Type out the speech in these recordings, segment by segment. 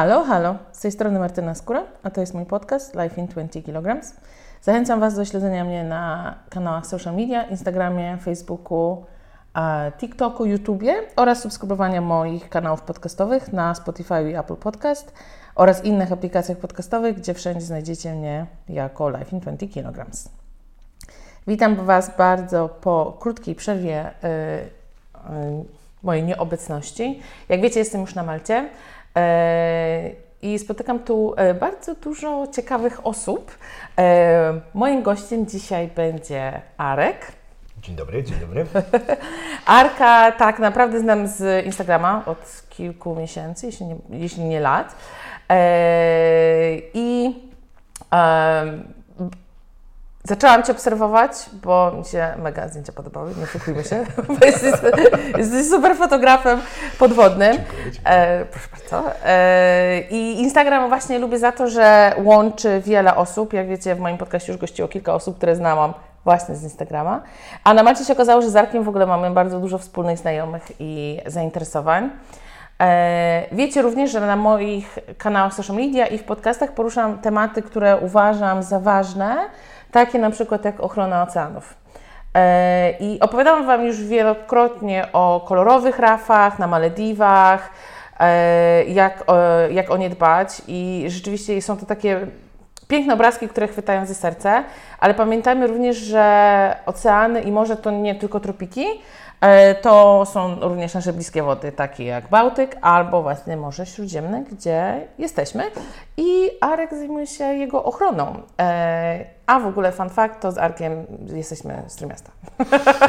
Halo, halo, z tej strony Martyna Skóra, a to jest mój podcast Life in 20 kg. Zachęcam Was do śledzenia mnie na kanałach social media, Instagramie, Facebooku, TikToku, YouTubie oraz subskrybowania moich kanałów podcastowych na Spotify i Apple Podcast oraz innych aplikacjach podcastowych, gdzie wszędzie znajdziecie mnie jako Life in 20 kg. Witam Was bardzo po krótkiej przerwie yy, yy, mojej nieobecności. Jak wiecie, jestem już na Malcie. E, I spotykam tu e, bardzo dużo ciekawych osób. E, moim gościem dzisiaj będzie Arek. Dzień dobry, dzień dobry. Arka tak naprawdę znam z Instagrama od kilku miesięcy, jeśli nie, jeśli nie lat. I Zaczęłam Cię obserwować, bo mi się mega zdjęcia podobały, nie oszukujmy się, jesteś, jesteś super fotografem podwodnym. E, proszę bardzo. E, I Instagram właśnie lubię za to, że łączy wiele osób. Jak wiecie, w moim podcaście już gościło kilka osób, które znałam właśnie z Instagrama. A na Macie się okazało, że z Arkiem w ogóle mamy bardzo dużo wspólnych znajomych i zainteresowań. E, wiecie również, że na moich kanałach social media i w podcastach poruszam tematy, które uważam za ważne, takie na przykład jak ochrona oceanów. E, I opowiadałam Wam już wielokrotnie o kolorowych rafach na Malediwach, e, jak, jak o nie dbać i rzeczywiście są to takie piękne obrazki, które chwytają ze serce, ale pamiętajmy również, że oceany i morze to nie tylko tropiki, to są również nasze bliskie wody, takie jak Bałtyk albo właśnie Morze Śródziemne, gdzie jesteśmy. I Arek zajmuje się jego ochroną. E, a w ogóle fun fact, to z Arkiem jesteśmy z Trójmiasta.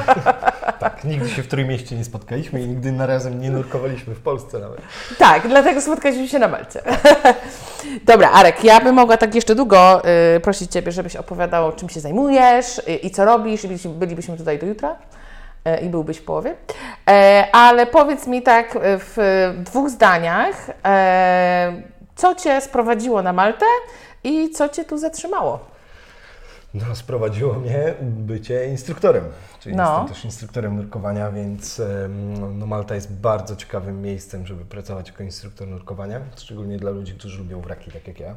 tak, nigdy się w Trójmieście nie spotkaliśmy i nigdy na razem nie nurkowaliśmy w Polsce nawet. Tak, dlatego spotkaliśmy się na Malcie. Dobra, Arek, ja bym mogła tak jeszcze długo y, prosić Ciebie, żebyś opowiadał, czym się zajmujesz y, i co robisz i bylibyśmy tutaj do jutra. E, i byłbyś w połowie. E, ale powiedz mi tak e, w dwóch zdaniach, co Cię sprowadziło na Maltę i co Cię tu zatrzymało? No, sprowadziło mnie bycie instruktorem, czyli no. jestem też instruktorem nurkowania, więc no, Malta jest bardzo ciekawym miejscem, żeby pracować jako instruktor nurkowania, szczególnie dla ludzi, którzy lubią wraki, tak jak ja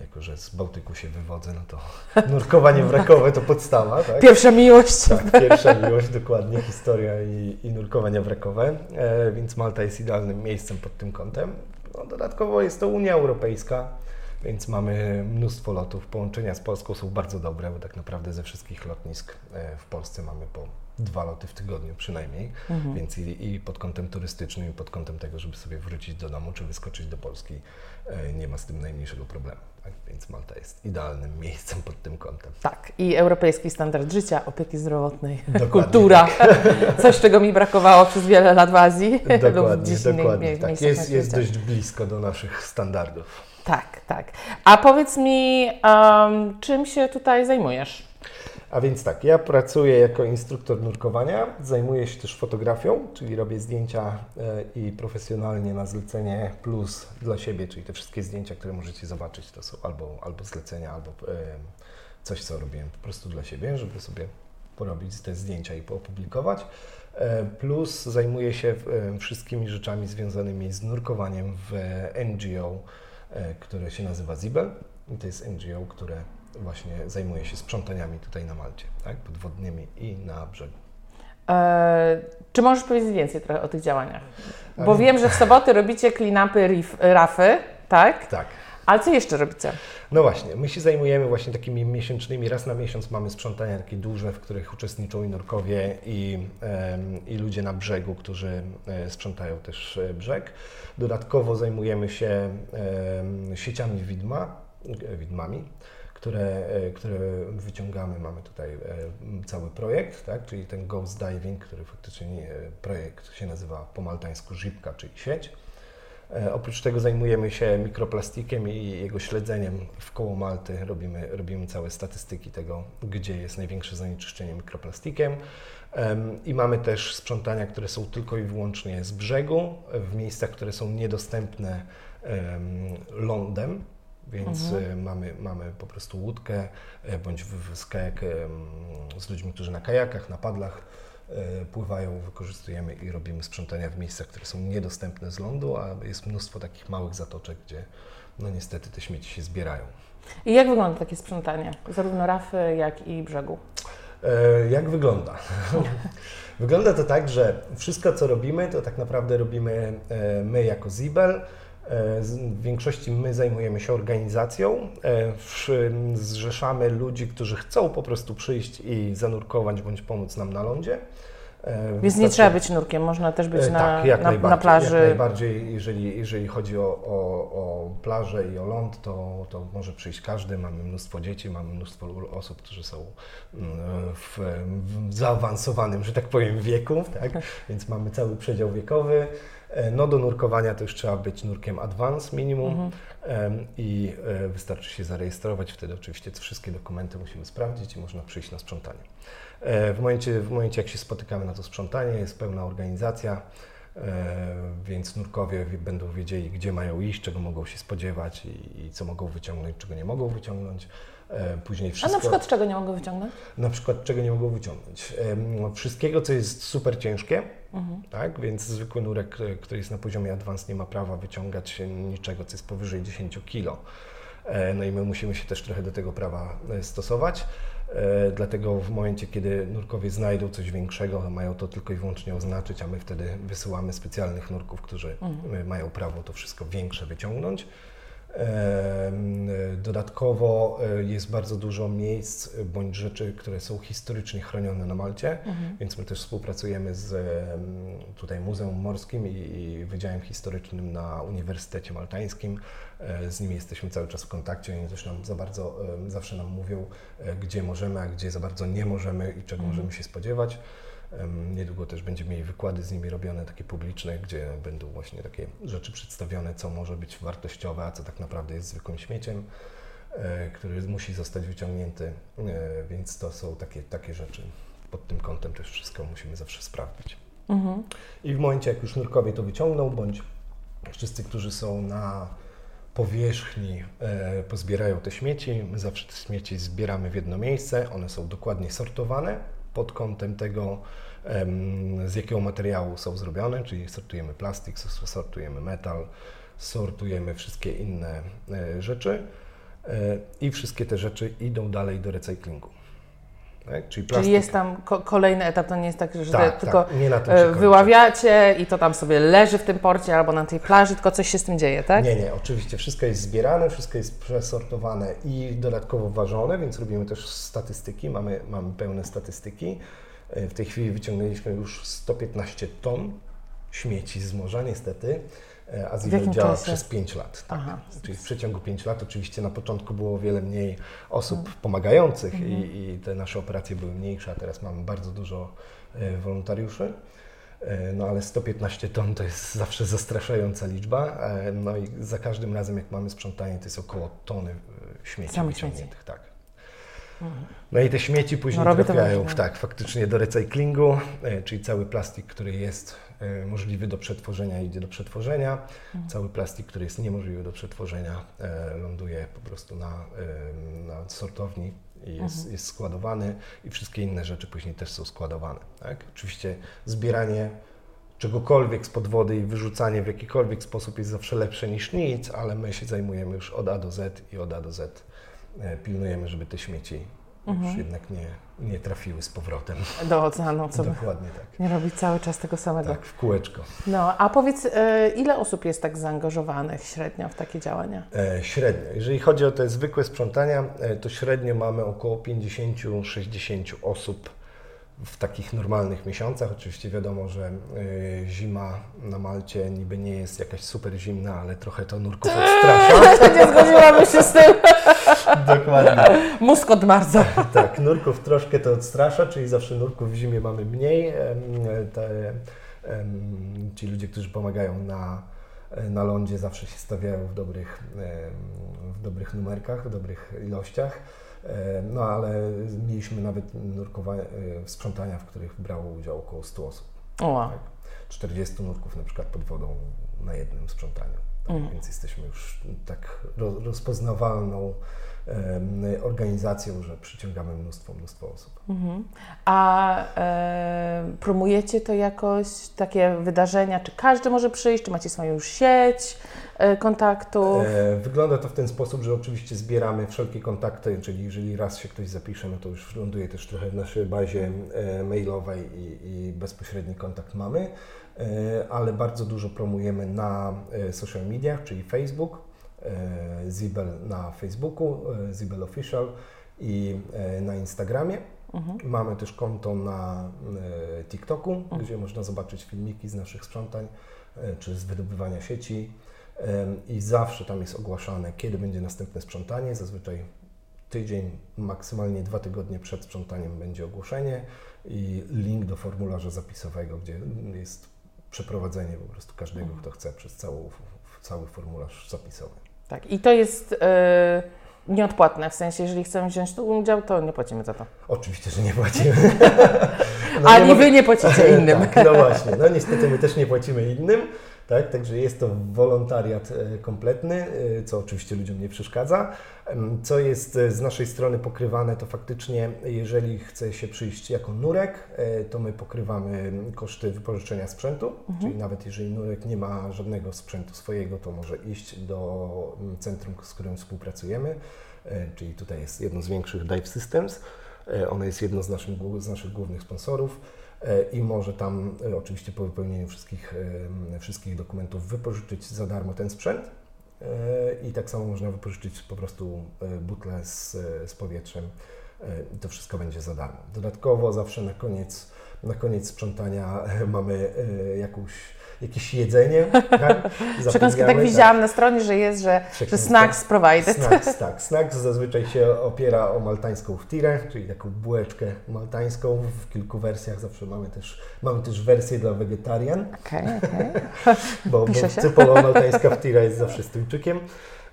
jako że z Bałtyku się wywodzę, no to nurkowanie wrakowe to podstawa. Tak? Pierwsza miłość. Tak, pierwsza miłość, dokładnie, historia i, i nurkowania wrakowe, e, więc Malta jest idealnym miejscem pod tym kątem. No, dodatkowo jest to Unia Europejska, więc mamy mnóstwo lotów. Połączenia z Polską są bardzo dobre, bo tak naprawdę ze wszystkich lotnisk e, w Polsce mamy po dwa loty w tygodniu przynajmniej, mhm. więc i, i, pod kątem turystycznym, i pod kątem tego, żeby sobie wrócić do domu, czy wyskoczyć do Polski, e, nie ma z tym najmniejszego problemu. Tak? Więc Malta jest idealnym miejscem pod tym kątem. Tak, i europejski standard życia, opieki zdrowotnej, dokładnie kultura, tak. coś czego mi brakowało przez wiele lat w Azji. Dokładnie, dokładnie. tak. Jest, jest dość blisko do naszych standardów. Tak, tak. A powiedz mi, um, czym się tutaj zajmujesz? A więc tak, ja pracuję jako instruktor nurkowania, zajmuję się też fotografią, czyli robię zdjęcia e, i profesjonalnie na zlecenie plus dla siebie, czyli te wszystkie zdjęcia, które możecie zobaczyć, to są albo, albo zlecenia, albo e, coś, co robiłem po prostu dla siebie, żeby sobie porobić te zdjęcia i poopublikować. E, plus zajmuję się wszystkimi rzeczami związanymi z nurkowaniem w NGO, które się nazywa Zibel. I to jest NGO, które właśnie zajmuje się sprzątaniami tutaj na Malcie, tak? podwodnymi i na brzegu. E, czy możesz powiedzieć więcej trochę o tych działaniach? Bo wiem, że w soboty robicie clean-upy rafy, tak? Tak. Ale co jeszcze robicie? No właśnie, my się zajmujemy właśnie takimi miesięcznymi, raz na miesiąc mamy sprzątania takie duże, w których uczestniczą i nurkowie i, i ludzie na brzegu, którzy e, sprzątają też e, brzeg. Dodatkowo zajmujemy się sieciami widma, widmami które, e, które wyciągamy. Mamy tutaj e, cały projekt, tak? czyli ten Ghost Diving, który faktycznie projekt się nazywa po maltańsku żipka, czyli sieć. E, oprócz tego zajmujemy się mikroplastikiem i jego śledzeniem w koło Malty. Robimy, robimy całe statystyki tego, gdzie jest największe zanieczyszczenie mikroplastikiem. I mamy też sprzątania, które są tylko i wyłącznie z brzegu, w miejscach, które są niedostępne lądem, więc mhm. E, mamy, mamy po prostu łódkę e, bądź w, w kajak z ludźmi, którzy na kajakach, na padlach e, pływają, wykorzystujemy i robimy sprzątania w miejscach, które są niedostępne z lądu, a jest mnóstwo takich małych zatoczek, gdzie no niestety te śmieci się zbierają. I jak wygląda takie sprzątanie? Zarówno rafy, jak i brzegu. E, jak wygląda? wygląda to tak, że wszystko co robimy, to tak naprawdę robimy e, my jako Zibel. E, w większości my zajmujemy się organizacją. Zrzeszamy ludzi, którzy chcą po prostu przyjść i zanurkować bądź pomóc nam na lądzie. E, Więc nie trzeba być nurkiem, można też być e, na, tak, jak na, na plaży. Jak najbardziej, jeżeli, jeżeli chodzi o, o, o plażę i o ląd, to, to może przyjść każdy. Mamy mnóstwo dzieci, mamy mnóstwo osób, którzy są mm, w, w zaawansowanym, że tak powiem, wieku, tak? więc mamy cały przedział wiekowy. E, no do nurkowania to już trzeba być nurkiem advance minimum mhm. i wystarczy się zarejestrować. Wtedy oczywiście wszystkie dokumenty musimy sprawdzić i można przyjść na sprzątanie. E, w momencie, w momencie, jak się spotykamy na to sprzątanie, jest pełna organizacja, e, więc nurkowie będą wiedzieli, gdzie mają iść, czego mogą się spodziewać i, i co mogą wyciągnąć, czego nie mogą wyciągnąć. E, później wszystko, A na przykład czego nie mogą wyciągnąć? Na przykład czego nie mogą wyciągnąć. Wszystkiego, co jest super ciężkie, mhm. tak? więc zwykły nurek, który jest na poziomie advanced nie ma prawa wyciągać niczego, co jest powyżej 10 kg. No i my musimy się też trochę do tego prawa stosować. E, dlatego w momencie, kiedy nurkowie znajdą coś większego, mają to tylko i wyłącznie oznaczyć, a my wtedy wysyłamy specjalnych nurków, którzy mhm. mają prawo to wszystko większe wyciągnąć. Dodatkowo e, jest bardzo dużo miejsc bądź rzeczy, które są historycznie chronione na Malcie, mhm. więc my też współpracujemy z tutaj Muzeum Morskim i Wydziałem Historycznym na Uniwersytecie Maltańskim. E, z nimi jesteśmy cały czas w kontakcie, oni też nam za bardzo, zawsze nam mówią, e, gdzie możemy, a gdzie za bardzo nie możemy i czego mhm. możemy się spodziewać. Niedługo też będziemy mieli wykłady z nimi robione, takie publiczne, gdzie będą właśnie takie rzeczy przedstawione, co może być wartościowe, a co tak naprawdę jest zwykłym śmieciem, e, który musi zostać wyciągnięty, e, więc to są takie, takie rzeczy. Pod tym kątem też wszystko musimy zawsze sprawdzić. Mhm. I w momencie, jak już nurkowie to wyciągną, bądź wszyscy, którzy są na powierzchni, e, pozbierają te śmieci, my zawsze te śmieci zbieramy w jedno miejsce, one są dokładnie sortowane, pod kątem tego, z jakiego materiału są zrobione, czyli sortujemy plastik, sortujemy metal, sortujemy wszystkie inne e, rzeczy e, i wszystkie te rzeczy idą dalej do recyklingu. Tak? Czyli, Czyli, jest tam ko kolejny etap, to nie jest tak, że tak, tylko tak, e, wyławiacie i to tam sobie leży w tym porcie albo na tej plaży, tylko coś się z tym dzieje, tak? Nie, nie, oczywiście wszystko jest zbierane, wszystko jest przesortowane i dodatkowo ważone, więc robimy też statystyki, mamy, mamy pełne statystyki. E, w tej chwili wyciągnęliśmy już 115 ton śmieci z morza, niestety. E, a Zero działa czasie? przez 5 lat. Tak. Czyli w przeciągu 5 lat oczywiście na początku było o wiele mniej osób mhm. pomagających mhm. I, i, te nasze operacje były mniejsze, a teraz mamy bardzo dużo e, wolontariuszy. No ale 115 ton to jest zawsze zastraszająca liczba. No i za każdym razem jak mamy sprzątanie to jest około tony śmieci Samych wyciągniętych. Śmieci. Tak. No i te śmieci później no, trafiają w, tak, faktycznie do recyklingu, e, czyli cały plastik, który jest e, możliwy do przetworzenia, idzie do przetworzenia. Mhm. Cały plastik, który jest niemożliwy do przetworzenia, e, ląduje po prostu na, na sortowni i jest, mhm. jest składowany i wszystkie inne rzeczy później też są składowane. Tak? Oczywiście zbieranie czegokolwiek spod wody i wyrzucanie w jakikolwiek sposób jest zawsze lepsze niż nic, ale my się zajmujemy już od A do Z i od A do Z pilnujemy, żeby te śmieci mhm. już jednak nie, nie trafiły z powrotem. Do oceanu, co Dokładnie tak. Nie robić cały czas tego samego. Tak, w kółeczko. No, a powiedz, e, ile osób jest tak zaangażowanych średnio w takie działania? E, średnio. Jeżeli chodzi o te zwykłe sprzątania, e, to średnio mamy około 50-60 osób w takich normalnych miesiącach. Oczywiście wiadomo, że y, zima na Malcie niby nie jest jakaś super zimna, ale trochę to nurków odstrasza. nie zgodziłabym się z tym. Dokładnie. Mózg odmarza. tak, nurków troszkę to odstrasza, czyli zawsze nurków w zimie mamy mniej. Te, ci ludzie, którzy pomagają na, na lądzie zawsze się stawiają w dobrych, w dobrych numerkach, w dobrych ilościach. E, no ale mieliśmy nawet nurkowania, e, sprzątania, w których brało udział około 100 osób. Tak. 40 nurków na przykład pod wodą na jednym sprzątaniu. Tak? Mhm. Więc jesteśmy już tak ro- rozpoznawalną organizacją, że przyciągamy mnóstwo, mnóstwo osób. Mhm. A e, promujecie to jakoś, takie wydarzenia? Czy każdy może przyjść? Czy macie swoją już sieć e, kontaktów? E, Wygląda to w ten sposób, że oczywiście zbieramy wszelkie kontakty, czyli jeżeli raz się ktoś zapisze, no to już ląduje też trochę w naszej bazie e, mailowej i, i bezpośredni kontakt mamy, e, ale bardzo dużo promujemy na e, social mediach, czyli Facebook, Zibel na Facebooku, e, Zibel Official i e, na Instagramie. Mhm. Mamy też konto na e, TikToku, gdzie można zobaczyć filmiki z naszych sprzątań e, czy z wydobywania sieci. I zawsze tam jest ogłaszane, kiedy będzie następne sprzątanie. Zazwyczaj tydzień, maksymalnie dwa tygodnie przed sprzątaniem będzie ogłoszenie i link do formularza zapisowego, gdzie jest przeprowadzenie po prostu każdego, kto chce przez całą, cały formularz zapisowy. Tak. I to jest e, nieodpłatne, w sensie, jeżeli chcemy wziąć tu udział, to nie płacimy za to. Oczywiście, że nie płacimy. No, Ani nie wy nie płacicie innym. tak, no właśnie, no niestety my też nie płacimy innym, tak, także jest to wolontariat e, kompletny, e, co oczywiście ludziom nie przeszkadza. Em, Co jest e, z naszej strony pokrywane, to faktycznie, jeżeli chce się przyjść jako nurek, to my pokrywamy koszty wypożyczenia sprzętu, czyli nawet jeżeli nurek nie ma żadnego sprzętu swojego, to może iść do mm, centrum, z którym współpracujemy, czyli tutaj jest jedno z większych Dive Systems. Ono jest jedno z, z naszych głównych sponsorów i może tam e, oczywiście po wypełnieniu wszystkich, e, wszystkich dokumentów wypożyczyć za darmo ten sprzęt. E, I tak samo można wypożyczyć po prostu e, butlę z, e, z powietrzem. E, to wszystko będzie za darmo. Dodatkowo zawsze na koniec, na koniec sprzątania e, mamy e, jakąś, jakieś jedzenie. Tak? Przekąski tak widziałam na stronie, że jest, że, że snacks provided. Snacks, tak. Snacks zazwyczaj się opiera o maltańską wtirę, czyli taką bułeczkę maltańską w kilku wersjach. Zawsze mamy też, mamy też wersję dla wegetarian, Okej, okej. bo, bo Pisze się. typowo maltańska wtira jest zawsze z tuńczykiem.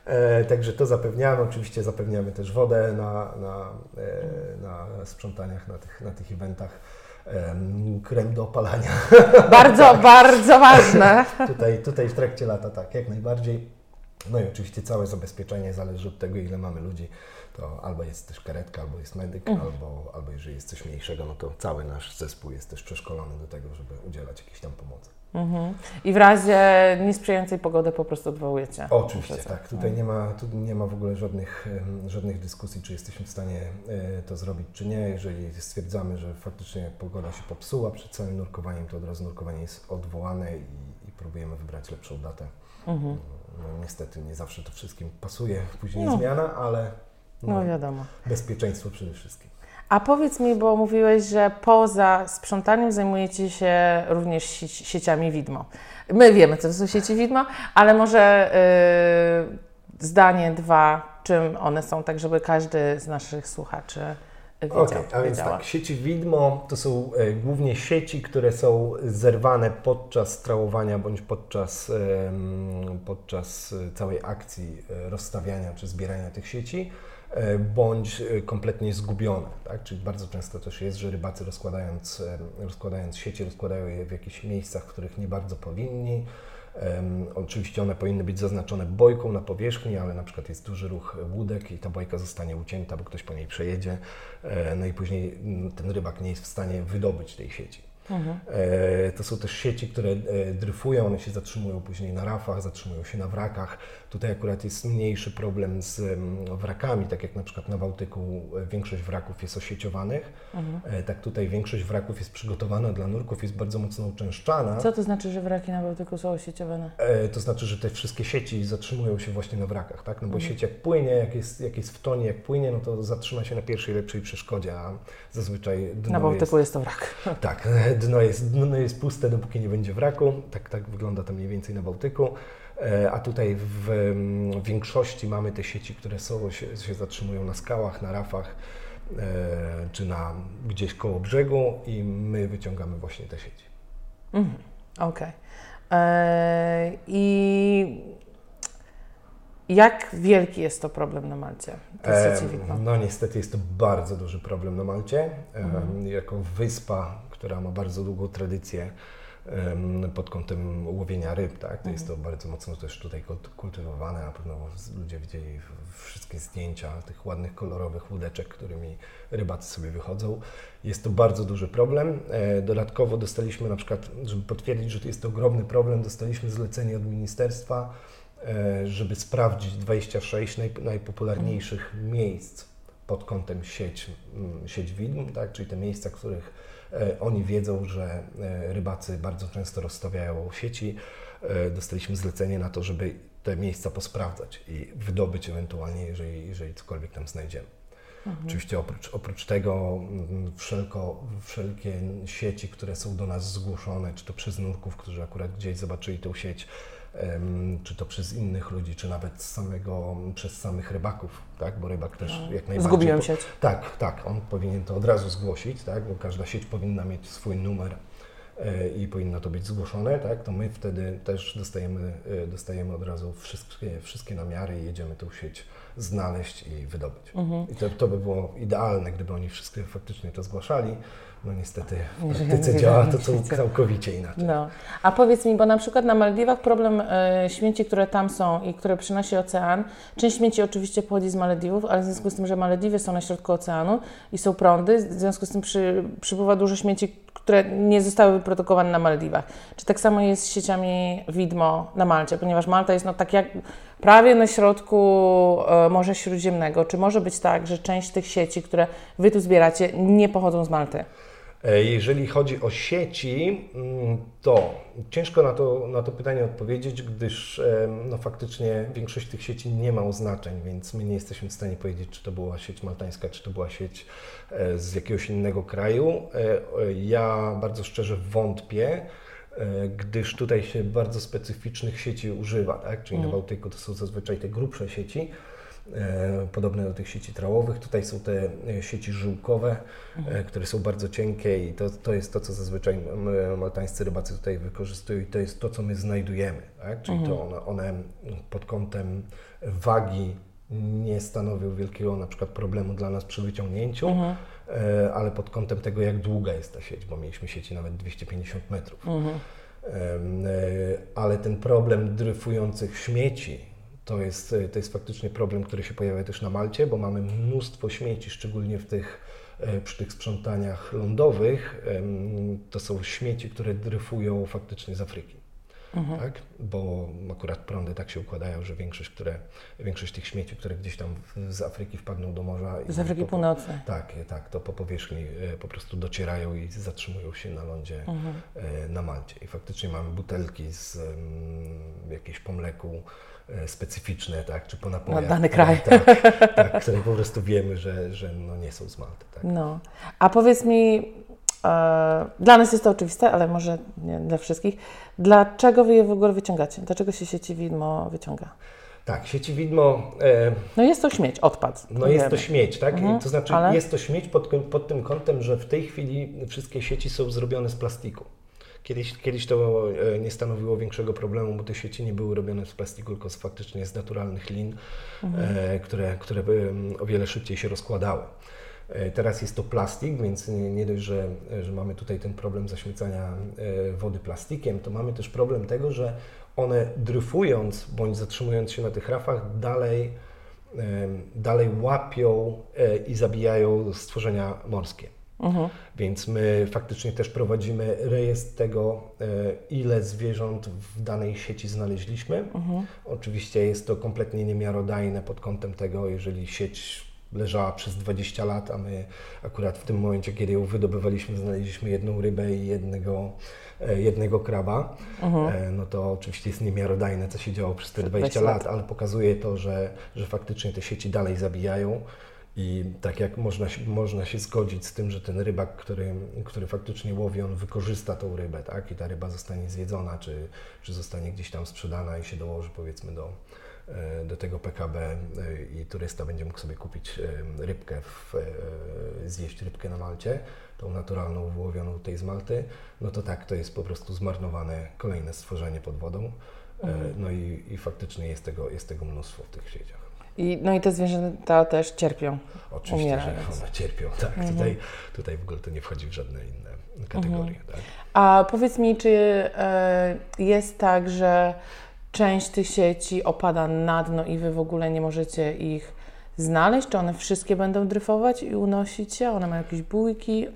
E, także to zapewniamy. Oczywiście zapewniamy też wodę na, na, e, na sprzątaniach, na tych, na tych eventach. Em, krem do opalania. Bardzo, bardzo ważne. tutaj, tutaj w trakcie lata tak, jak najbardziej. No i oczywiście całe zabezpieczenie zależy od tego, ile mamy ludzi. To albo jest też karetka, albo jest medyk, albo, albo jeżeli jest coś mniejszego, no to cały nasz zespół jest też przeszkolony do tego, żeby udzielać jakiejś tam pomocy. Mhm. I w razie niesprzyjającej pogody po prostu odwołujecie. Oczywiście, tak. Tutaj nie ma, tu nie ma w ogóle żadnych, żadnych dyskusji, czy jesteśmy w stanie e, to zrobić, czy nie. Jeżeli stwierdzamy, że faktycznie pogoda się popsuła przed całym nurkowaniem, to od razu nurkowanie jest odwołane i, i próbujemy wybrać lepszą datę. Mhm. No, niestety nie zawsze to wszystkim pasuje, później No. zmiana, ale no, No wiadomo. bezpieczeństwo przede wszystkim. A powiedz mi, bo mówiłeś, że poza sprzątaniem zajmujecie się również sie- sieciami widmo. My wiemy, co to są sieci widmo, ale może yy, zdanie, dwa, czym one są, tak żeby każdy z naszych słuchaczy wiedział. Okej, a więc wiedziała. tak, sieci widmo to są e, głównie sieci, które są zerwane podczas trałowania bądź podczas, em, podczas e, całej akcji e, rozstawiania czy zbierania tych sieci, bądź e, kompletnie zgubione. Tak? Czyli bardzo często też jest, że rybacy rozkładając, em, rozkładając sieci, rozkładają je w jakichś miejscach, w których nie bardzo powinni. Em, oczywiście one powinny być zaznaczone bojką na powierzchni, ale na przykład jest duży ruch łódek i ta bojka zostanie ucięta, bo ktoś po niej przejedzie, e, no i później mm, ten rybak nie jest w stanie wydobyć tej sieci. Mhm. E, To są też sieci, które e, dryfują, one się zatrzymują później na rafach, zatrzymują się na wrakach. Tutaj akurat jest mniejszy problem z wrakami, tak jak na przykład na Bałtyku e, większość wraków jest osieciowanych. Mhm. Tak tutaj większość wraków jest przygotowana dla nurków, jest bardzo mocno uczęszczana. Co to znaczy, że wraki na Bałtyku są osieciowane? To znaczy, że te wszystkie sieci zatrzymują się właśnie na wrakach, tak? No bo Mhm. sieć jak płynie, jak jest, jak jest w tonie, jak płynie, no to zatrzyma się na pierwszej lepszej przeszkodzie, a zazwyczaj dno Na Bałtyku jest to wrak. jest... Tak, dno jest, dno jest puste, dopóki nie będzie wraku. Tak, tak wygląda to mniej więcej na Bałtyku. E, A tutaj w większości mamy te sieci, które są, się, się zatrzymują na skałach, na rafach, e, czy na gdzieś koło brzegu i my wyciągamy właśnie te sieci. Mhm. Okej. Eee, I jak wielki jest to problem na Malcie? Widmo? No niestety jest to bardzo duży problem na Malcie. Em, Mhm. Jako wyspa, która ma bardzo długą tradycję pod kątem łowienia ryb, tak? To jest to bardzo mocno też tutaj kult- kultywowane, na pewno ludzie widzieli wszystkie zdjęcia tych ładnych, kolorowych łódeczek, którymi rybacy sobie wychodzą. Jest to bardzo duży problem. E, Dodatkowo dostaliśmy na przykład, żeby potwierdzić, że to jest to ogromny problem, dostaliśmy zlecenie od ministerstwa, e, żeby sprawdzić 26 naj, najpopularniejszych miejsc pod kątem sieć, sieć widm, tak? czyli te miejsca, których oni wiedzą, że e, rybacy bardzo często rozstawiają sieci. E, Dostaliśmy zlecenie na to, żeby te miejsca posprawdzać i wydobyć ewentualnie, jeżeli, jeżeli cokolwiek tam znajdziemy. Oczywiście oprócz, oprócz tego mm, wszelko, wszelkie sieci, które są do nas zgłoszone, czy to przez nurków, którzy akurat gdzieś zobaczyli tą sieć, czy to przez innych ludzi, czy nawet z samego, przez samych rybaków, tak? bo rybak też jak najbardziej... Zgubiłem po- sieć. Tak, tak, on powinien to od razu zgłosić, tak? bo każda sieć powinna mieć swój numer i powinno to być zgłoszone, tak? to my wtedy też dostajemy, e, dostajemy od razu wszystkie, wszystkie namiary i jedziemy tą sieć znaleźć i wydobyć. I to, to by było idealne, gdyby oni wszystkie faktycznie to zgłaszali. No niestety w praktyce działa to świecie. całkowicie inaczej. No. A powiedz mi, bo na przykład na Maldiwach problem e, śmieci, które tam są i które przynosi ocean, część śmieci oczywiście pochodzi z Malediwów, ale w związku z tym, że Malediwy są na środku oceanu i są prądy, w związku z tym przy, przypływa dużo śmieci, które nie zostały wyprodukowane na Maldiwach. Czy tak samo jest z sieciami widmo na Malcie, ponieważ Malta jest no tak jak prawie na środku e, Morza Śródziemnego. Czy może być tak, że część tych sieci, które Wy tu zbieracie, nie pochodzą z Malty? E, Jeżeli chodzi o sieci, mm, to ciężko na to, na to pytanie odpowiedzieć, gdyż e, no, faktycznie większość tych sieci nie ma oznaczeń, więc my nie jesteśmy w stanie powiedzieć, czy to była sieć maltańska, czy to była sieć e, z jakiegoś innego kraju. Ja bardzo szczerze wątpię, gdyż tutaj się bardzo specyficznych sieci używa, tak? czyli na Bałtyku to są zazwyczaj te grubsze sieci, podobne do tych sieci trałowych. Tutaj są te e, sieci żyłkowe, e, które są bardzo cienkie i to, to jest to, co zazwyczaj maltańscy rybacy tutaj wykorzystują i to jest to, co my znajdujemy. Tak? Czyli to one, one pod kątem wagi nie stanowią wielkiego na przykład problemu dla nas przy wyciągnięciu, e, ale pod kątem tego, jak długa jest ta sieć, bo mieliśmy sieci nawet 250 metrów. E, Ale ten problem dryfujących śmieci to jest, e, to jest faktycznie problem, który się pojawia też na Malcie, bo mamy mnóstwo śmieci, szczególnie w tych, e, przy tych sprzątaniach lądowych. To są śmieci, które dryfują faktycznie z Afryki. Tak? Bo akurat prądy tak się układają, że większość, które, większość tych śmieci, które gdzieś tam z Afryki wpadną do morza. Z Afryki po- Północnej. tak, tak, to po powierzchni e, po prostu docierają i zatrzymują się na lądzie e, na Malcie. I faktycznie mamy butelki z em, jakieś po mleku e, specyficzne, tak, czy po napojach. Na dany kraj. Tak, tak, które po prostu wiemy, że, że no nie są z Malty. Tak. No. A powiedz mi, e, dla nas jest to oczywiste, ale może nie dla wszystkich, dlaczego wy je w ogóle wyciągacie? Dlaczego się sieci widmo wyciąga? Tak, sieci widmo, e, No jest to śmieć, odpad. no jest to śmieć, tak? Mhm, To znaczy ale- jest to śmieć pod, pod tym kątem, że w tej chwili wszystkie sieci są zrobione z plastiku. Kiedyś, kiedyś to e, nie stanowiło większego problemu, bo te sieci nie były robione z plastiku, tylko z, faktycznie z naturalnych lin, e, które, które by, mm, o wiele szybciej się rozkładały. E, Teraz jest to plastik, więc nie, nie dość, że, że mamy tutaj ten problem zaśmiecania e, wody plastikiem, to mamy też problem tego, że one dryfując bądź zatrzymując się na tych rafach dalej, dalej łapią e, i zabijają stworzenia morskie. Mhm. Więc my faktycznie też prowadzimy rejestr tego, e, ile zwierząt w danej sieci znaleźliśmy. Oczywiście jest to kompletnie niemiarodajne pod kątem tego, jeżeli sieć leżała przez 20 lat, a my akurat w tym momencie, kiedy ją wydobywaliśmy, znaleźliśmy jedną rybę i jednego, e, jednego kraba, e, no to oczywiście jest niemiarodajne, co się działo przez te 20 lat, ale pokazuje to, że, że faktycznie te sieci dalej zabijają. I tak jak można, się- można się zgodzić z tym, że ten rybak, który, który faktycznie łowi, on wykorzysta tą rybę, tak? I ta ryba zostanie zjedzona, czy, czy zostanie gdzieś tam sprzedana i się dołoży powiedzmy do, e, do tego PKB e, i turysta będzie mógł sobie kupić e, rybkę, w, zjeść rybkę na Malcie, tą naturalną, wyłowioną tutaj z Malty, no to tak, to jest po prostu zmarnowane kolejne stworzenie pod wodą. E, No i, i faktycznie jest tego, jest tego mnóstwo w tych sieciach. I, no i te zwierzęta też cierpią. Oczywiście, że one cierpią, tak. Tutaj, tutaj w ogóle to nie wchodzi w żadne inne kategorie. Tak? A powiedz mi, czy e, jest tak, że część tych sieci opada na dno i wy w ogóle nie możecie ich znaleźć? Czy one wszystkie będą dryfować i unosić się? One mają jakieś bójki?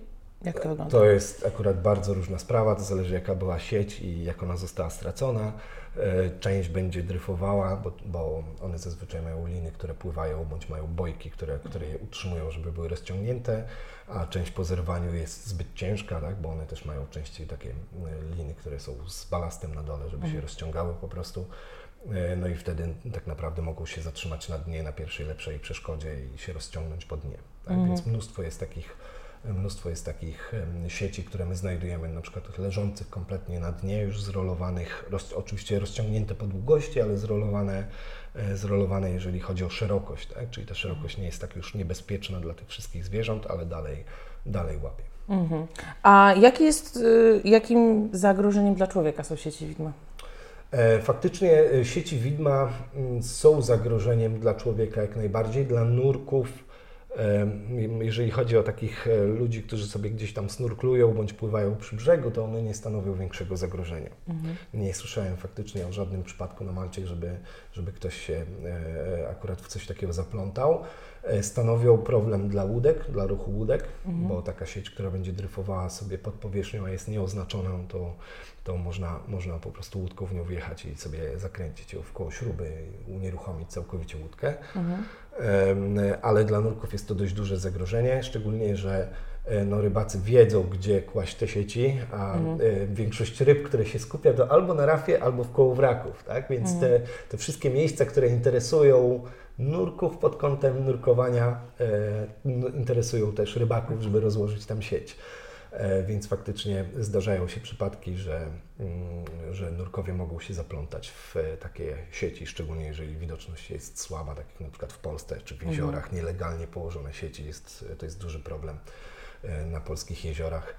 Jak to wygląda? To jest akurat bardzo różna sprawa, to zależy jaka była sieć i jak ona została stracona. E, Część będzie dryfowała, bo, bo one zazwyczaj mają liny, które pływają, bądź mają bojki, które, które je utrzymują, żeby były rozciągnięte, a część po zerwaniu jest zbyt ciężka, tak, bo one też mają częściej takie e, liny, które są z balastem na dole, żeby się rozciągały po prostu. E, No i wtedy tak naprawdę mogą się zatrzymać na dnie, na pierwszej lepszej przeszkodzie i się rozciągnąć po dnie. Tak? Więc mnóstwo jest takich Mnóstwo jest takich sieci, które my znajdujemy, na przykład leżących kompletnie na dnie, już zrolowanych, roz, oczywiście rozciągnięte po długości, ale zrolowane, e, zrolowane jeżeli chodzi o szerokość, tak? czyli ta szerokość nie jest tak już niebezpieczna dla tych wszystkich zwierząt, ale dalej, dalej łapie. Mhm. A jaki jest, y, jakim zagrożeniem dla człowieka są sieci widma? E, Faktycznie e, sieci widma mm, są zagrożeniem dla człowieka jak najbardziej, dla nurków. Jeżeli chodzi o takich e, ludzi, którzy sobie gdzieś tam snurklują bądź pływają przy brzegu, to one nie stanowią większego zagrożenia. Nie słyszałem faktycznie o żadnym przypadku na Malcie, żeby, żeby ktoś się e, akurat w coś takiego zaplątał. E, Stanowią problem dla łódek, dla ruchu łódek, bo taka sieć, która będzie dryfowała sobie pod powierzchnią, a jest nieoznaczona, to, to można, można po prostu łódką w nią wjechać i sobie zakręcić ją w koło śruby i unieruchomić całkowicie łódkę. Em, Ale dla nurków jest to dość duże zagrożenie, szczególnie, że e, no, rybacy wiedzą, gdzie kłaść te sieci, a e, większość ryb, które się skupia, to albo na rafie, albo w koło wraków, tak? Więc te, te wszystkie miejsca, które interesują nurków pod kątem nurkowania, e, interesują też rybaków, żeby rozłożyć tam sieć. E, Więc faktycznie zdarzają się przypadki, że, mm, że nurkowie mogą się zaplątać w e, takie sieci, szczególnie jeżeli widoczność jest słaba, tak jak na przykład w Polsce czy w jeziorach, nielegalnie położone sieci, jest, to jest duży problem e, na polskich jeziorach.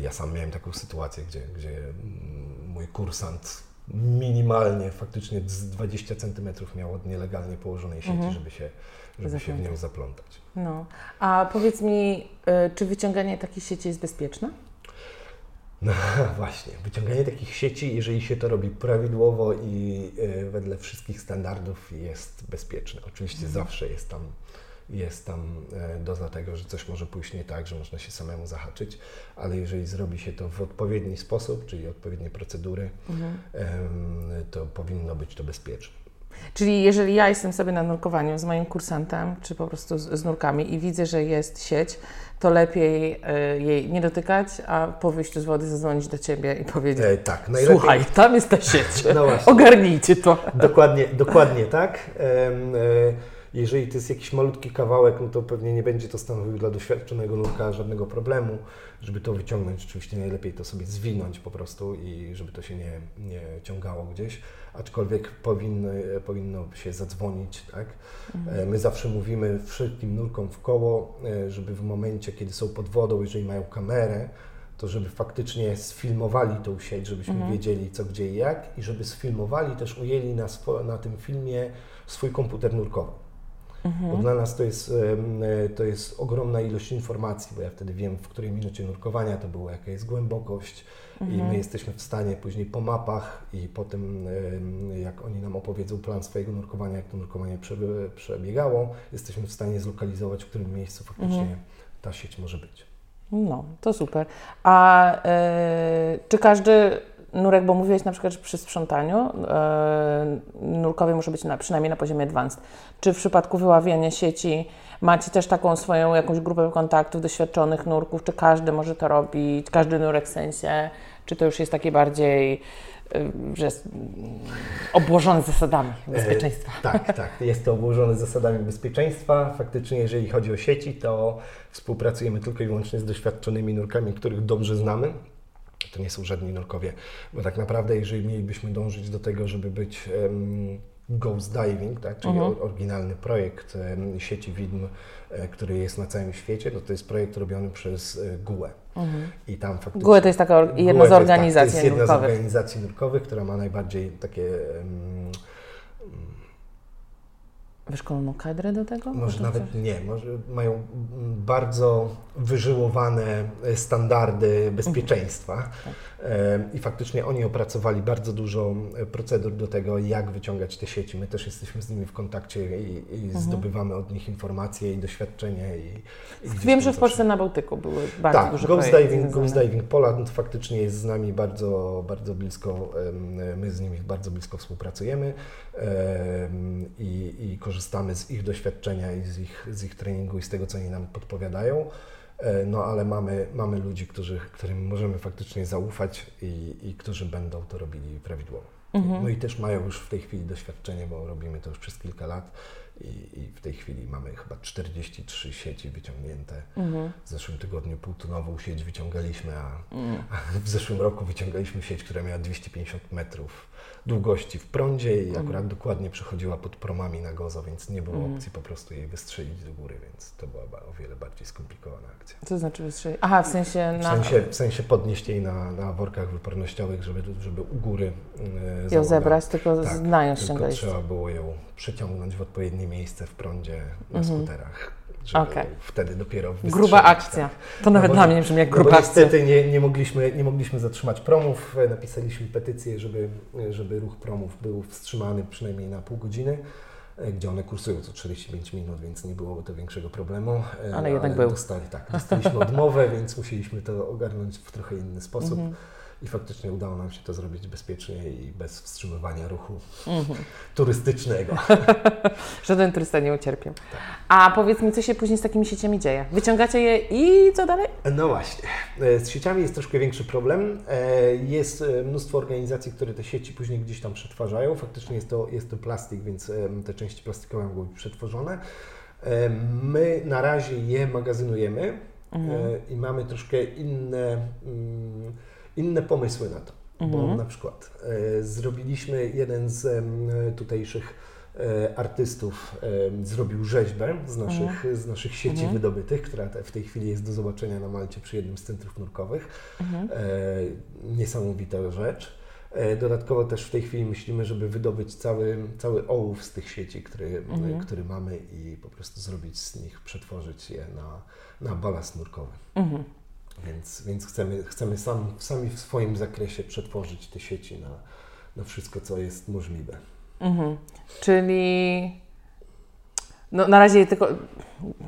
Ja sam miałem taką sytuację, gdzie, gdzie mm, mój kursant minimalnie, faktycznie z 20 centymetrów miał od nielegalnie położonej sieci, żeby się, żeby się w nią zaplątać. No. A powiedz mi, y, czy wyciąganie takiej sieci jest bezpieczne? No właśnie, wyciąganie takich sieci, jeżeli się to robi prawidłowo i y, wedle wszystkich standardów jest bezpieczne. Oczywiście zawsze jest tam, jest tam y, doza tego, że coś może pójść nie tak, że można się samemu zahaczyć, ale jeżeli zrobi się to w odpowiedni sposób, czyli odpowiednie procedury, em, to powinno być to bezpieczne. Czyli jeżeli ja jestem sobie na nurkowaniu z moim kursantem, czy po prostu z, z nurkami i widzę, że jest sieć, to lepiej y, jej nie dotykać, a po wyjściu z wody zadzwonić do Ciebie i powiedzieć E, tak, najlepiej. Słuchaj, tam jest ta sieć, No ogarnijcie to. Dokładnie, dokładnie tak. E, Jeżeli to jest jakiś malutki kawałek, no to pewnie nie będzie to stanowił dla doświadczonego nurka żadnego problemu. Żeby to wyciągnąć, oczywiście najlepiej to sobie zwinąć po prostu i żeby to się nie, nie ciągało gdzieś. Aczkolwiek powinny, powinno się zadzwonić, tak? E, My zawsze mówimy wszystkim nurkom w koło, e, żeby w momencie, kiedy są pod wodą, jeżeli mają kamerę, to żeby faktycznie sfilmowali tą sieć, żebyśmy wiedzieli co, gdzie i jak i żeby sfilmowali, też ujęli na, na tym filmie swój komputer nurkowy. Bo dla nas to jest, e, to jest ogromna ilość informacji, bo ja wtedy wiem, w której minucie nurkowania to było, jaka jest głębokość i my jesteśmy w stanie później po mapach i po tym, jak oni nam opowiedzą plan swojego nurkowania, jak to nurkowanie przebiegało, jesteśmy w stanie zlokalizować, w którym miejscu faktycznie ta sieć może być. No, to super. A e, czy każdy nurek, bo mówiłeś na przykład, że przy sprzątaniu e, nurkowie muszą być na, przynajmniej na poziomie advanced. Czy w przypadku wyławiania sieci macie też taką swoją jakąś grupę kontaktów, doświadczonych nurków? Czy każdy może to robić? Każdy nurek w sensie? Czy to już jest takie bardziej, e, że jest obłożone zasadami bezpieczeństwa? E, tak, tak. Jest to obłożone zasadami bezpieczeństwa. Faktycznie, jeżeli chodzi o sieci, to współpracujemy tylko i wyłącznie z doświadczonymi nurkami, których dobrze znamy. To nie są żadni nurkowie, bo tak naprawdę, jeżeli mielibyśmy dążyć do tego, żeby być Ghost Diving, tak, czyli or- oryginalny projekt sieci widm, e, który jest na całym świecie, to to jest projekt robiony przez e, GUE. I tam faktycznie... GUE to jest taka or- jedna GUE z to jest, tak, organizacji To jest jedna z nurkowych. organizacji nurkowych, która ma najbardziej takie em, wyszkoloną kadrę do tego? Może nawet coś- nie, może mają bardzo wyżyłowane e, standardy bezpieczeństwa E, i faktycznie oni opracowali bardzo dużo e, procedur do tego, jak wyciągać te sieci. My też jesteśmy z nimi w kontakcie i, i zdobywamy od nich informacje i doświadczenie. I, i Wiem, że w Polsce na Bałtyku były bardzo tak, duże Ghost Diving. Ghost Diving Poland faktycznie jest z nami bardzo, bardzo blisko, my z nimi bardzo blisko współpracujemy em, i, i korzystamy z ich doświadczenia i z ich, z ich treningu i z tego, co oni nam podpowiadają. E, No ale mamy, mamy ludzi, którzy, którym możemy faktycznie zaufać i, i którzy będą to robili prawidłowo. Mhm. No i też mają już w tej chwili doświadczenie, bo robimy to już przez kilka lat i, i w tej chwili mamy chyba 43 sieci wyciągnięte. Mhm. W zeszłym tygodniu półtonową sieć wyciągaliśmy, a, Mm. a w zeszłym roku wyciągaliśmy sieć, która miała 250 metrów długości w prądzie i Mhm. akurat dokładnie przechodziła pod promami na gozo, więc nie było Mhm. opcji po prostu jej wystrzelić do góry, więc to była o wiele bardziej skomplikowana akcja. Co znaczy wystrzelić? Aha, w sensie W na... sensie, w sensie podnieść jej na, na workach wypornościowych, żeby, żeby u góry e, ją zebrać, tylko Tak, znając Tylko ściągaliście. trzeba było ją przeciągnąć w odpowiednie miejsce w prądzie na Mhm. skuterach, żeby Okej. wtedy dopiero Gruba akcja. tak. To nawet bo- dla mnie brzmi jak No gruba akcja. niestety nie, nie, mogliśmy, nie mogliśmy zatrzymać promów. E, Napisaliśmy petycję, żeby, e, żeby ruch promów był wstrzymany przynajmniej na pół godziny, e, gdzie one kursują co 45 minut, więc nie było to większego problemu. E, Ale jednak był. Dostali, tak, dostaliśmy odmowę, więc musieliśmy to ogarnąć w trochę inny sposób. Mhm. I faktycznie udało nam się to zrobić bezpiecznie i bez wstrzymywania ruchu Mhm. turystycznego. Żaden turysta nie ucierpiał. A powiedz mi, co się później z takimi sieciami dzieje? Wyciągacie je i co dalej? No właśnie. E, Z sieciami jest troszkę większy problem. E, Jest e, mnóstwo organizacji, które te sieci później gdzieś tam przetwarzają. Faktycznie jest to, jest to plastik, więc te części plastikowe mogą być przetworzone. My na razie je magazynujemy Mhm. i mamy troszkę inne, mm, inne pomysły na to. Bo Mhm. na przykład e, zrobiliśmy jeden z tutejszych e, artystów zrobił rzeźbę z naszych, z naszych sieci Mhm. wydobytych, która te, w tej chwili jest do zobaczenia na Malcie przy jednym z centrów nurkowych. Mhm. E, niesamowita rzecz. Dodatkowo też w tej chwili myślimy, żeby wydobyć cały, cały ołów z tych sieci, który, Mhm. który mamy i po prostu zrobić z nich, przetworzyć je na, na balast nurkowy. Mhm. Więc, więc chcemy, chcemy sam, sami w swoim zakresie przetworzyć te sieci na, na wszystko, co jest możliwe. Mhm. Czyli no, na razie tylko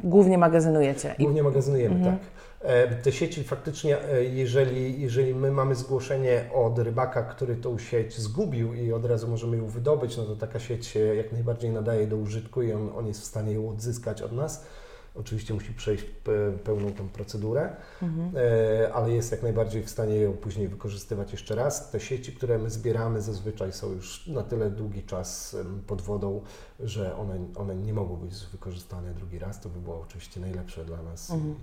głównie magazynujecie. Głównie magazynujemy, Mhm. tak. E, Te sieci faktycznie, e, jeżeli, jeżeli my mamy zgłoszenie od rybaka, który tą sieć zgubił i od razu możemy ją wydobyć, no to taka sieć się jak najbardziej nadaje do użytku i on, on jest w stanie ją odzyskać od nas. Oczywiście musi przejść pe- pełną tą procedurę, mhm. e, ale jest jak najbardziej w stanie ją później wykorzystywać jeszcze raz. Te sieci, które my zbieramy zazwyczaj są już na tyle długi czas pod wodą, że one, one nie mogą być wykorzystane drugi raz. To by było oczywiście najlepsze dla nas Mhm.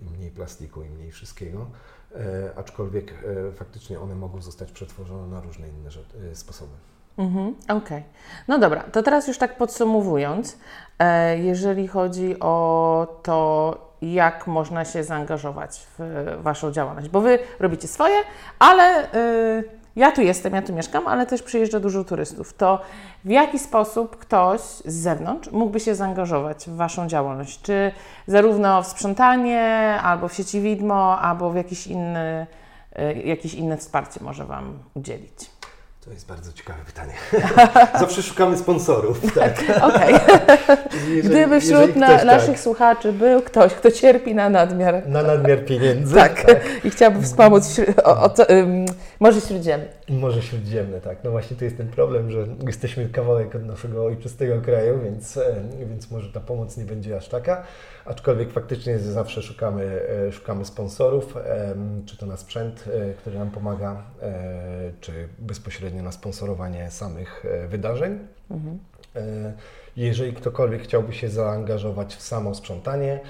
i, i mniej plastiku, i mniej wszystkiego. E, aczkolwiek e, faktycznie one mogą zostać przetworzone na różne inne sposoby. Mhm, Okej. No dobra, to teraz już tak podsumowując, e, jeżeli chodzi o to, jak można się zaangażować w Waszą działalność, bo Wy robicie swoje, ale y, ja tu jestem, ja tu mieszkam, ale też przyjeżdża dużo turystów, to w jaki sposób ktoś z zewnątrz mógłby się zaangażować w Waszą działalność? Czy zarówno w sprzątanie, albo w sieci widmo, albo w jakiś inny, jakieś inne wsparcie może Wam udzielić? To jest bardzo ciekawe pytanie. Zawsze szukamy sponsorów, tak. Okej. Jeżeli- Gdyby wśród na, ktoś, naszych tak, słuchaczy był ktoś, kto cierpi na nadmiar na nadmiar pieniędzy, tak, i chciałby wspomóc o, o, ym, Morze Śródziemne. Morze Śródziemne, tak. No właśnie to jest ten problem, że jesteśmy kawałek od naszego ojczystego kraju, więc, e, więc może ta pomoc nie będzie aż taka. Aczkolwiek faktycznie zawsze szukamy, e, szukamy sponsorów, em, czy to na sprzęt, e, który nam pomaga, e, czy bezpośrednio na sponsorowanie samych e, wydarzeń. Mhm. E, Jeżeli ktokolwiek chciałby się zaangażować w samo sprzątanie, e,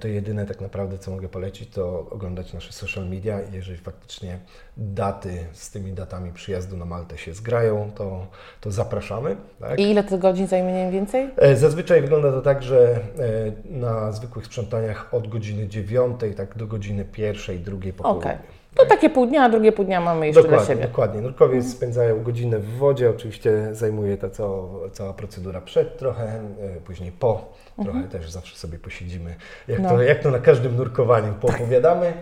to jedyne tak naprawdę, co mogę polecić, to oglądać nasze social media. Jeżeli faktycznie daty z tymi datami przyjazdu na Maltę się zgrają, to, to zapraszamy. Tak? I ile to godzin zajmie mniej więcej? E, Zazwyczaj wygląda to tak, że e, na zwykłych sprzątaniach od godziny 9 tak do godziny pierwszej, drugiej po południu. To takie pół dnia, a drugie pół dnia mamy jeszcze dokładnie, dla siebie. Dokładnie. Nurkowie spędzają godzinę w wodzie, oczywiście zajmuje ta cała, cała procedura przed trochę, e, później po, trochę też zawsze sobie posiedzimy. Jak, No. to, jak to na każdym nurkowaniu poopowiadamy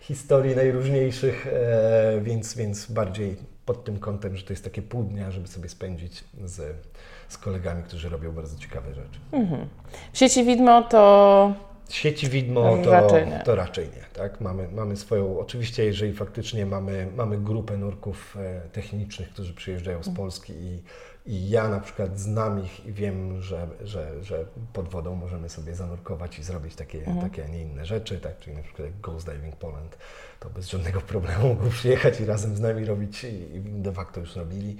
historii najróżniejszych, e, więc, więc bardziej pod tym kątem, że to jest takie pół dnia, żeby sobie spędzić z, z kolegami, którzy robią bardzo ciekawe rzeczy. W sieci widmo to Sieci widmo to Raczej nie. to raczej nie. Tak? Mamy, mamy swoją, oczywiście jeżeli faktycznie mamy, mamy grupę nurków e, technicznych, którzy przyjeżdżają Mhm. z Polski i, i ja na przykład znam ich i wiem, że, że, że pod wodą możemy sobie zanurkować i zrobić takie, Mhm. takie a nie inne rzeczy, tak? czyli na przykład jak Ghost Diving Poland, to bez żadnego problemu mogą przyjechać i razem z nami robić i de facto już robili.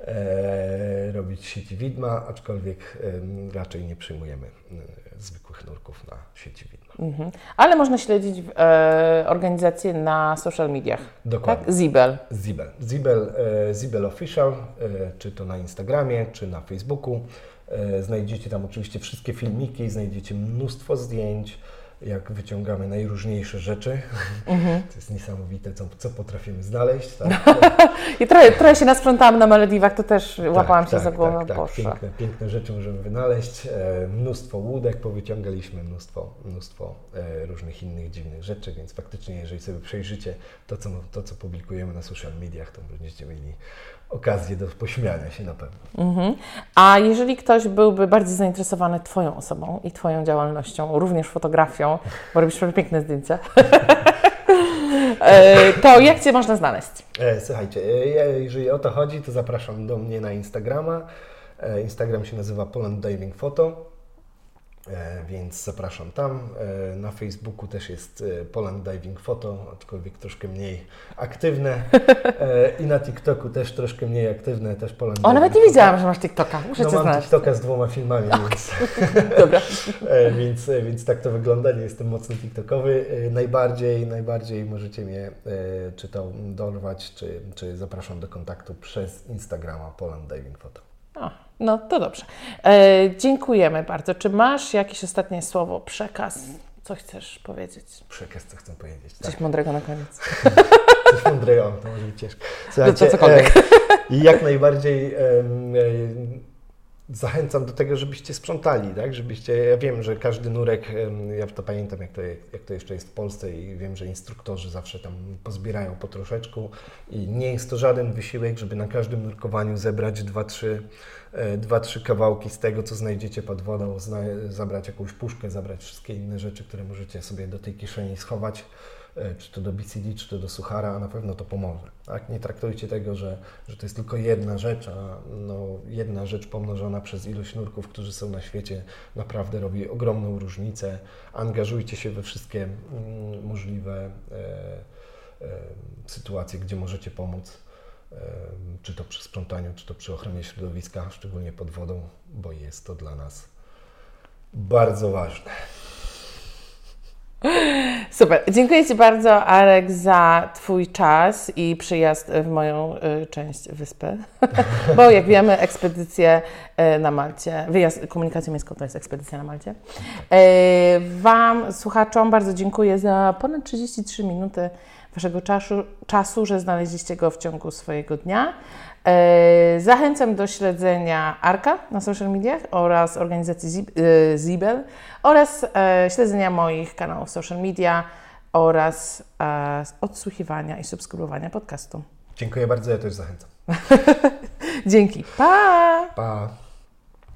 E, robić sieci widma, aczkolwiek em, raczej nie przyjmujemy e, zwykłych nurków na sieci widma. Mhm. Ale można śledzić e, organizację na social mediach. Dokładnie. Tak? Zibel. Zibel. Zibel, e, Zibel Official, e, czy to na Instagramie, czy na Facebooku. E, znajdziecie tam oczywiście wszystkie filmiki, znajdziecie mnóstwo zdjęć, jak wyciągamy najróżniejsze rzeczy. Mhm. To jest niesamowite, co, co potrafimy znaleźć. Tak? I trochę, trochę się nasprzątałam na Malediwach, to też łapałam się tak, za głowę, Tak, tak. Piękne, piękne rzeczy możemy wynaleźć. E, mnóstwo łódek powyciągaliśmy, mnóstwo, mnóstwo e, różnych innych dziwnych rzeczy, więc faktycznie, jeżeli sobie przejrzycie to co, to, co publikujemy na social mediach, to będziecie mieli okazję do pośmiania się na pewno. Mhm. A jeżeli ktoś byłby bardziej zainteresowany Twoją osobą i Twoją działalnością, również fotografią, bo robisz piękne zdjęcia, e, to jak Cię można znaleźć? E, słuchajcie, e, jeżeli o to chodzi, to zapraszam do mnie na Instagrama. Instagram się nazywa Poland Diving Photo, więc zapraszam tam. E, na Facebooku też jest e, Poland Diving Photo, aczkolwiek troszkę mniej aktywne. E, I na TikToku też troszkę mniej aktywne, też Poland O, Diving nawet nie Photo. wiedziałam, że masz TikToka. Muszę No Cię mam znaleźć. TikToka z dwoma filmami, więc, Dobra. e, więc, e, więc tak to wygląda. Nie jestem mocno TikTokowy. E, Najbardziej, najbardziej możecie mnie e, czy to dorwać, czy, czy zapraszam do kontaktu przez Instagrama Poland Diving Photo. O, no to dobrze. E, dziękujemy bardzo. Czy masz jakieś ostatnie słowo, przekaz? Co chcesz powiedzieć? Przekaz, co chcę powiedzieć. Coś Tak, mądrego na koniec. coś mądrego, to może być ciężko. No to cokolwiek. e, i jak najbardziej e, zachęcam do tego, żebyście sprzątali, tak? Żebyście, ja wiem, że każdy nurek, ja to pamiętam, jak to, jak to jeszcze jest w Polsce i wiem, że instruktorzy zawsze tam pozbierają po troszeczku i nie jest to żaden wysiłek, żeby na każdym nurkowaniu zebrać dwa, trzy, e, dwa, trzy kawałki z tego, co znajdziecie pod wodą, zabrać jakąś puszkę, zabrać wszystkie inne rzeczy, które możecie sobie do tej kieszeni schować czy to do BCD, czy to do suchara, a na pewno to pomoże. Tak? Nie traktujcie tego, że, że to jest tylko jedna rzecz, a no, jedna rzecz pomnożona przez ilość nurków, którzy są na świecie, naprawdę robi ogromną różnicę. Angażujcie się we wszystkie mm, możliwe e, e, sytuacje, gdzie możecie pomóc. e, Czy to przy sprzątaniu, czy to przy ochronie środowiska, szczególnie pod wodą, bo jest to dla nas bardzo ważne. Super. Dziękuję Ci bardzo, Arek, za Twój czas i przyjazd w moją y, część wyspy. Bo jak wiemy, ekspedycje y, na Malcie, wyjazd komunikacją miejską to jest ekspedycja na Malcie. Y, Wam, słuchaczom, bardzo dziękuję za ponad 33 minuty Waszego czasu, czasu że znaleźliście go w ciągu swojego dnia. E, Zachęcam do śledzenia Arka na social mediach oraz organizacji e, Zibel oraz e, śledzenia moich kanałów social media oraz odsłuchiwania i subskrybowania podcastu. Dziękuję bardzo, ja też zachęcam. Dzięki. Pa! Pa!